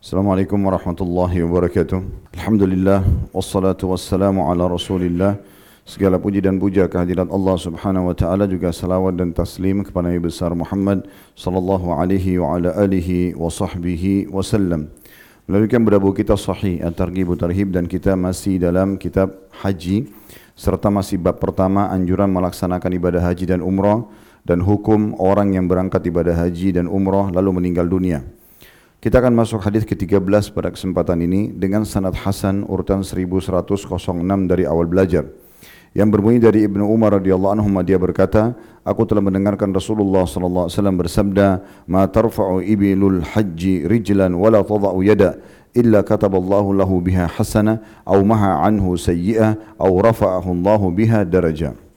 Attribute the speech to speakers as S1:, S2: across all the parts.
S1: Assalamualaikum warahmatullahi wabarakatuh. Alhamdulillah wassalatu wassalamu ala Rasulillah. Segala puji dan puja kehadirat Allah Subhanahu wa taala juga salawat dan taslim kepada Nabi besar Muhammad sallallahu alaihi wa ala alihi wa sahbihi wasallam. Melalui berdabu kita sahih At-Targhib Tarhib dan kita masih dalam kitab haji serta masih bab pertama anjuran melaksanakan ibadah haji dan umrah dan hukum orang yang berangkat ibadah haji dan umrah lalu meninggal dunia. Kita akan masuk hadis ke-13 pada kesempatan ini dengan sanad Hasan urutan 1106 dari awal belajar. Yang berbunyi dari Ibnu Umar radhiyallahu anhu dia berkata, aku telah mendengarkan Rasulullah sallallahu alaihi wasallam bersabda, "Ma tarfa'u ibilul haji rijlan wa la tada'u yada illa kataballahu lahu biha hasana aw maha anhu sayyi'ah aw rafa'ahu Allahu biha darajah."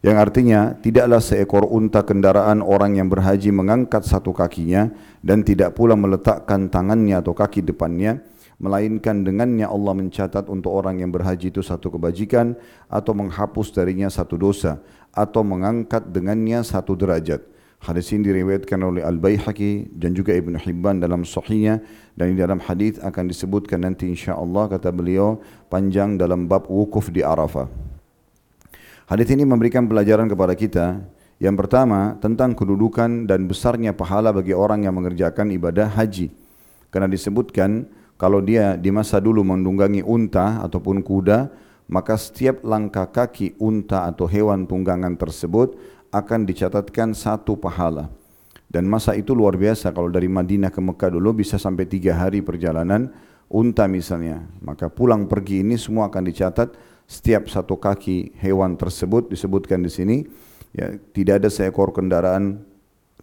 S1: Yang artinya tidaklah seekor unta kendaraan orang yang berhaji mengangkat satu kakinya dan tidak pula meletakkan tangannya atau kaki depannya melainkan dengannya Allah mencatat untuk orang yang berhaji itu satu kebajikan atau menghapus darinya satu dosa atau mengangkat dengannya satu derajat. Hadis ini diriwayatkan oleh Al-Baihaqi dan juga Ibn Hibban dalam sahihnya dan di dalam hadis akan disebutkan nanti insya-Allah kata beliau panjang dalam bab wukuf di Arafah. Hadis ini memberikan pelajaran kepada kita yang pertama tentang kedudukan dan besarnya pahala bagi orang yang mengerjakan ibadah haji. Karena disebutkan kalau dia di masa dulu menunggangi unta ataupun kuda, maka setiap langkah kaki unta atau hewan tunggangan tersebut akan dicatatkan satu pahala. Dan masa itu luar biasa kalau dari Madinah ke Mekah dulu bisa sampai tiga hari perjalanan unta misalnya. Maka pulang pergi ini semua akan dicatat setiap satu kaki hewan tersebut disebutkan di sini ya tidak ada seekor kendaraan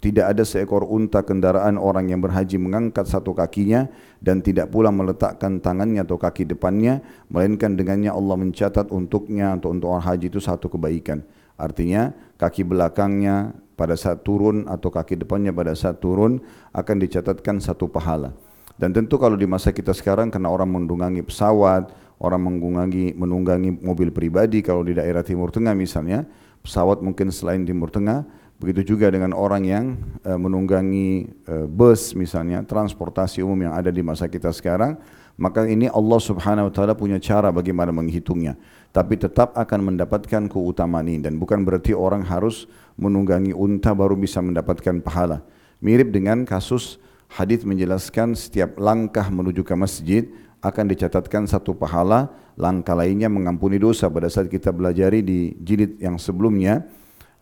S1: tidak ada seekor unta kendaraan orang yang berhaji mengangkat satu kakinya dan tidak pula meletakkan tangannya atau kaki depannya melainkan dengannya Allah mencatat untuknya atau untuk orang haji itu satu kebaikan. Artinya kaki belakangnya pada saat turun atau kaki depannya pada saat turun akan dicatatkan satu pahala. Dan tentu kalau di masa kita sekarang karena orang mendungangi pesawat orang menunggangi, menunggangi mobil pribadi kalau di daerah Timur Tengah misalnya, pesawat mungkin selain Timur Tengah, begitu juga dengan orang yang uh, menunggangi uh, bus misalnya, transportasi umum yang ada di masa kita sekarang, maka ini Allah Subhanahu wa taala punya cara bagaimana menghitungnya. Tapi tetap akan mendapatkan keutamaan ini dan bukan berarti orang harus menunggangi unta baru bisa mendapatkan pahala. Mirip dengan kasus hadis menjelaskan setiap langkah menuju ke masjid akan dicatatkan satu pahala, langkah lainnya mengampuni dosa. Pada saat kita belajari di jilid yang sebelumnya,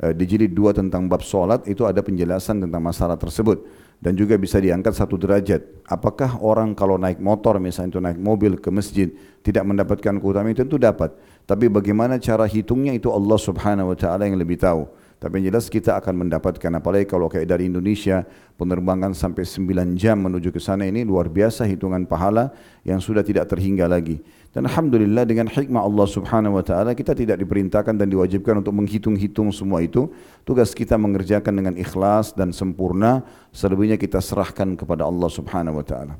S1: eh, di jilid dua tentang bab solat itu ada penjelasan tentang masalah tersebut dan juga bisa diangkat satu derajat. Apakah orang kalau naik motor misalnya itu naik mobil ke masjid tidak mendapatkan keutamaan tentu dapat. Tapi bagaimana cara hitungnya itu Allah Subhanahu wa taala yang lebih tahu. Tapi yang jelas kita akan mendapatkan apalagi kalau kayak dari Indonesia penerbangan sampai 9 jam menuju ke sana ini luar biasa hitungan pahala yang sudah tidak terhingga lagi. Dan alhamdulillah dengan hikmah Allah Subhanahu wa taala kita tidak diperintahkan dan diwajibkan untuk menghitung-hitung semua itu. Tugas kita mengerjakan dengan ikhlas dan sempurna, selebihnya kita serahkan kepada Allah Subhanahu wa taala.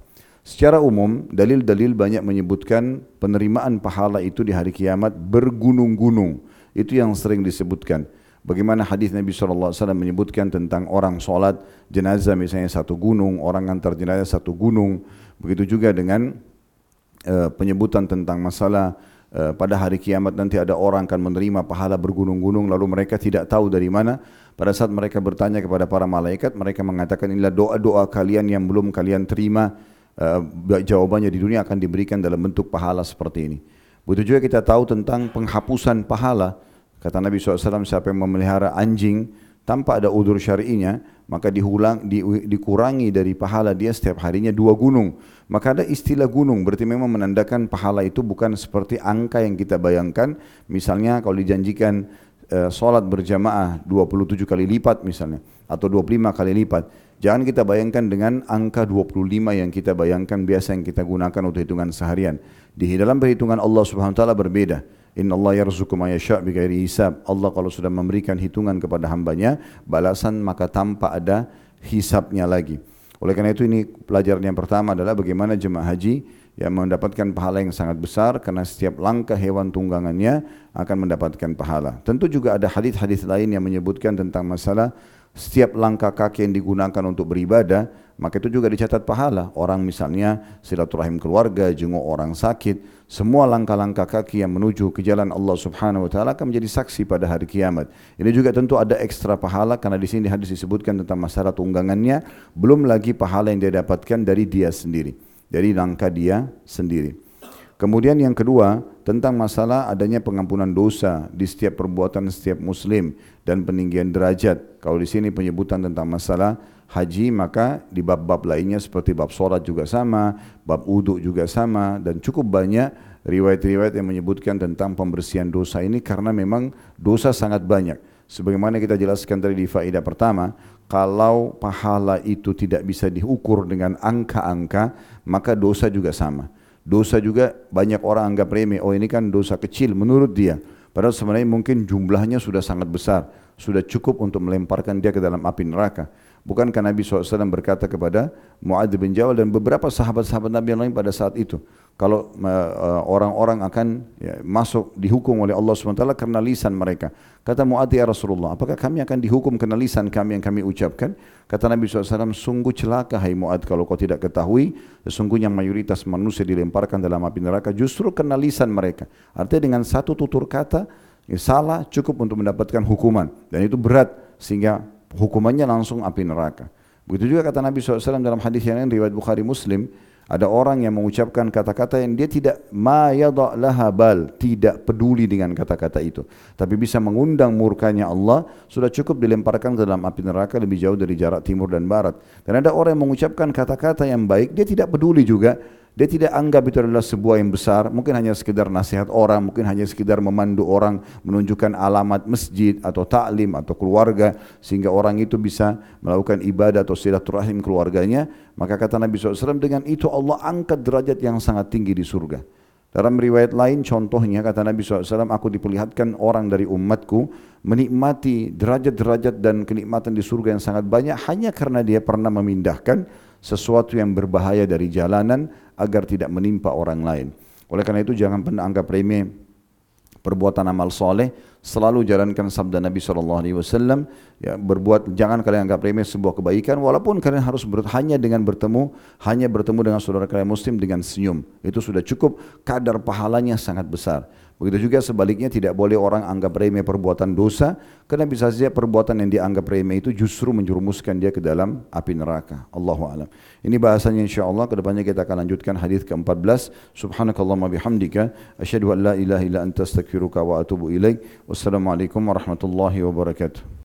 S1: Secara umum, dalil-dalil banyak menyebutkan penerimaan pahala itu di hari kiamat bergunung-gunung. Itu yang sering disebutkan. Bagaimana hadis Nabi SAW menyebutkan tentang orang solat jenazah misalnya satu gunung, orang antar jenazah satu gunung. Begitu juga dengan uh, penyebutan tentang masalah uh, pada hari kiamat nanti ada orang akan menerima pahala bergunung-gunung lalu mereka tidak tahu dari mana. Pada saat mereka bertanya kepada para malaikat, mereka mengatakan inilah doa-doa kalian yang belum kalian terima. Uh, jawabannya di dunia akan diberikan dalam bentuk pahala seperti ini. Begitu juga kita tahu tentang penghapusan pahala. Kata Nabi SAW, siapa yang memelihara anjing tanpa ada udur syari'inya, maka diulang, di, dikurangi dari pahala dia setiap harinya dua gunung. Maka ada istilah gunung, berarti memang menandakan pahala itu bukan seperti angka yang kita bayangkan. Misalnya kalau dijanjikan uh, solat berjamaah 27 kali lipat misalnya, atau 25 kali lipat. Jangan kita bayangkan dengan angka 25 yang kita bayangkan biasa yang kita gunakan untuk hitungan seharian. Di dalam perhitungan Allah Subhanahu wa taala berbeda. Inna Allah yarzuku ma yasha' bighairi hisab. Allah kalau sudah memberikan hitungan kepada hambanya, balasan maka tanpa ada hisabnya lagi. Oleh karena itu ini pelajaran yang pertama adalah bagaimana jemaah haji yang mendapatkan pahala yang sangat besar karena setiap langkah hewan tunggangannya akan mendapatkan pahala. Tentu juga ada hadis-hadis lain yang menyebutkan tentang masalah setiap langkah kaki yang digunakan untuk beribadah maka itu juga dicatat pahala. Orang misalnya silaturahim keluarga, jenguk orang sakit, semua langkah-langkah kaki yang menuju ke jalan Allah Subhanahu wa taala akan menjadi saksi pada hari kiamat. Ini juga tentu ada ekstra pahala karena di sini hadis disebutkan tentang masalah tunggangannya, belum lagi pahala yang dia dapatkan dari dia sendiri, dari langkah dia sendiri. Kemudian yang kedua tentang masalah adanya pengampunan dosa di setiap perbuatan setiap muslim dan peninggian derajat. Kalau di sini penyebutan tentang masalah haji maka di bab-bab lainnya seperti bab solat juga sama, bab uduk juga sama dan cukup banyak riwayat-riwayat yang menyebutkan tentang pembersihan dosa ini karena memang dosa sangat banyak. Sebagaimana kita jelaskan tadi di faedah pertama, kalau pahala itu tidak bisa diukur dengan angka-angka, maka dosa juga sama. Dosa juga banyak orang anggap remeh. Oh ini kan dosa kecil menurut dia. Padahal sebenarnya mungkin jumlahnya sudah sangat besar. Sudah cukup untuk melemparkan dia ke dalam api neraka. Bukankah Nabi SAW berkata kepada Mu'ad bin Jawal dan beberapa sahabat-sahabat Nabi yang lain pada saat itu. Kalau uh, orang-orang akan ya, masuk dihukum oleh Allah SWT karena lisan mereka. Kata Mu'ad ya Rasulullah, apakah kami akan dihukum karena lisan kami yang kami ucapkan? Kata Nabi SAW, sungguh celaka hai Mu'ad kalau kau tidak ketahui. Sesungguhnya mayoritas manusia dilemparkan dalam api neraka justru karena lisan mereka. Artinya dengan satu tutur kata, salah cukup untuk mendapatkan hukuman. Dan itu berat sehingga hukumannya langsung api neraka. Begitu juga kata Nabi SAW dalam hadis yang lain riwayat Bukhari Muslim, ada orang yang mengucapkan kata-kata yang dia tidak ma yada laha bal, tidak peduli dengan kata-kata itu. Tapi bisa mengundang murkanya Allah, sudah cukup dilemparkan ke dalam api neraka lebih jauh dari jarak timur dan barat. Dan ada orang yang mengucapkan kata-kata yang baik, dia tidak peduli juga dia tidak anggap itu adalah sebuah yang besar, mungkin hanya sekedar nasihat orang, mungkin hanya sekedar memandu orang, menunjukkan alamat masjid atau taklim atau keluarga sehingga orang itu bisa melakukan ibadah atau silaturahim keluarganya. Maka kata Nabi SAW dengan itu Allah angkat derajat yang sangat tinggi di surga. Dalam riwayat lain contohnya kata Nabi SAW, aku diperlihatkan orang dari umatku menikmati derajat-derajat dan kenikmatan di surga yang sangat banyak hanya karena dia pernah memindahkan sesuatu yang berbahaya dari jalanan agar tidak menimpa orang lain. Oleh karena itu jangan pernah anggap remeh perbuatan amal soleh. Selalu jalankan sabda Nabi SAW ya, berbuat jangan kalian anggap remeh sebuah kebaikan walaupun kalian harus ber, hanya dengan bertemu hanya bertemu dengan saudara kalian muslim dengan senyum. Itu sudah cukup. Kadar pahalanya sangat besar Begitu juga sebaliknya tidak boleh orang anggap remeh perbuatan dosa karena bisa saja perbuatan yang dianggap remeh itu justru menjerumuskan dia ke dalam api neraka. Allahu alam. Ini bahasanya insyaallah kedepannya kita akan lanjutkan hadis ke-14. Subhanakallahumma bihamdika asyhadu an la ilaha illa anta astaghfiruka wa atubu ilaik. Wassalamualaikum warahmatullahi wabarakatuh.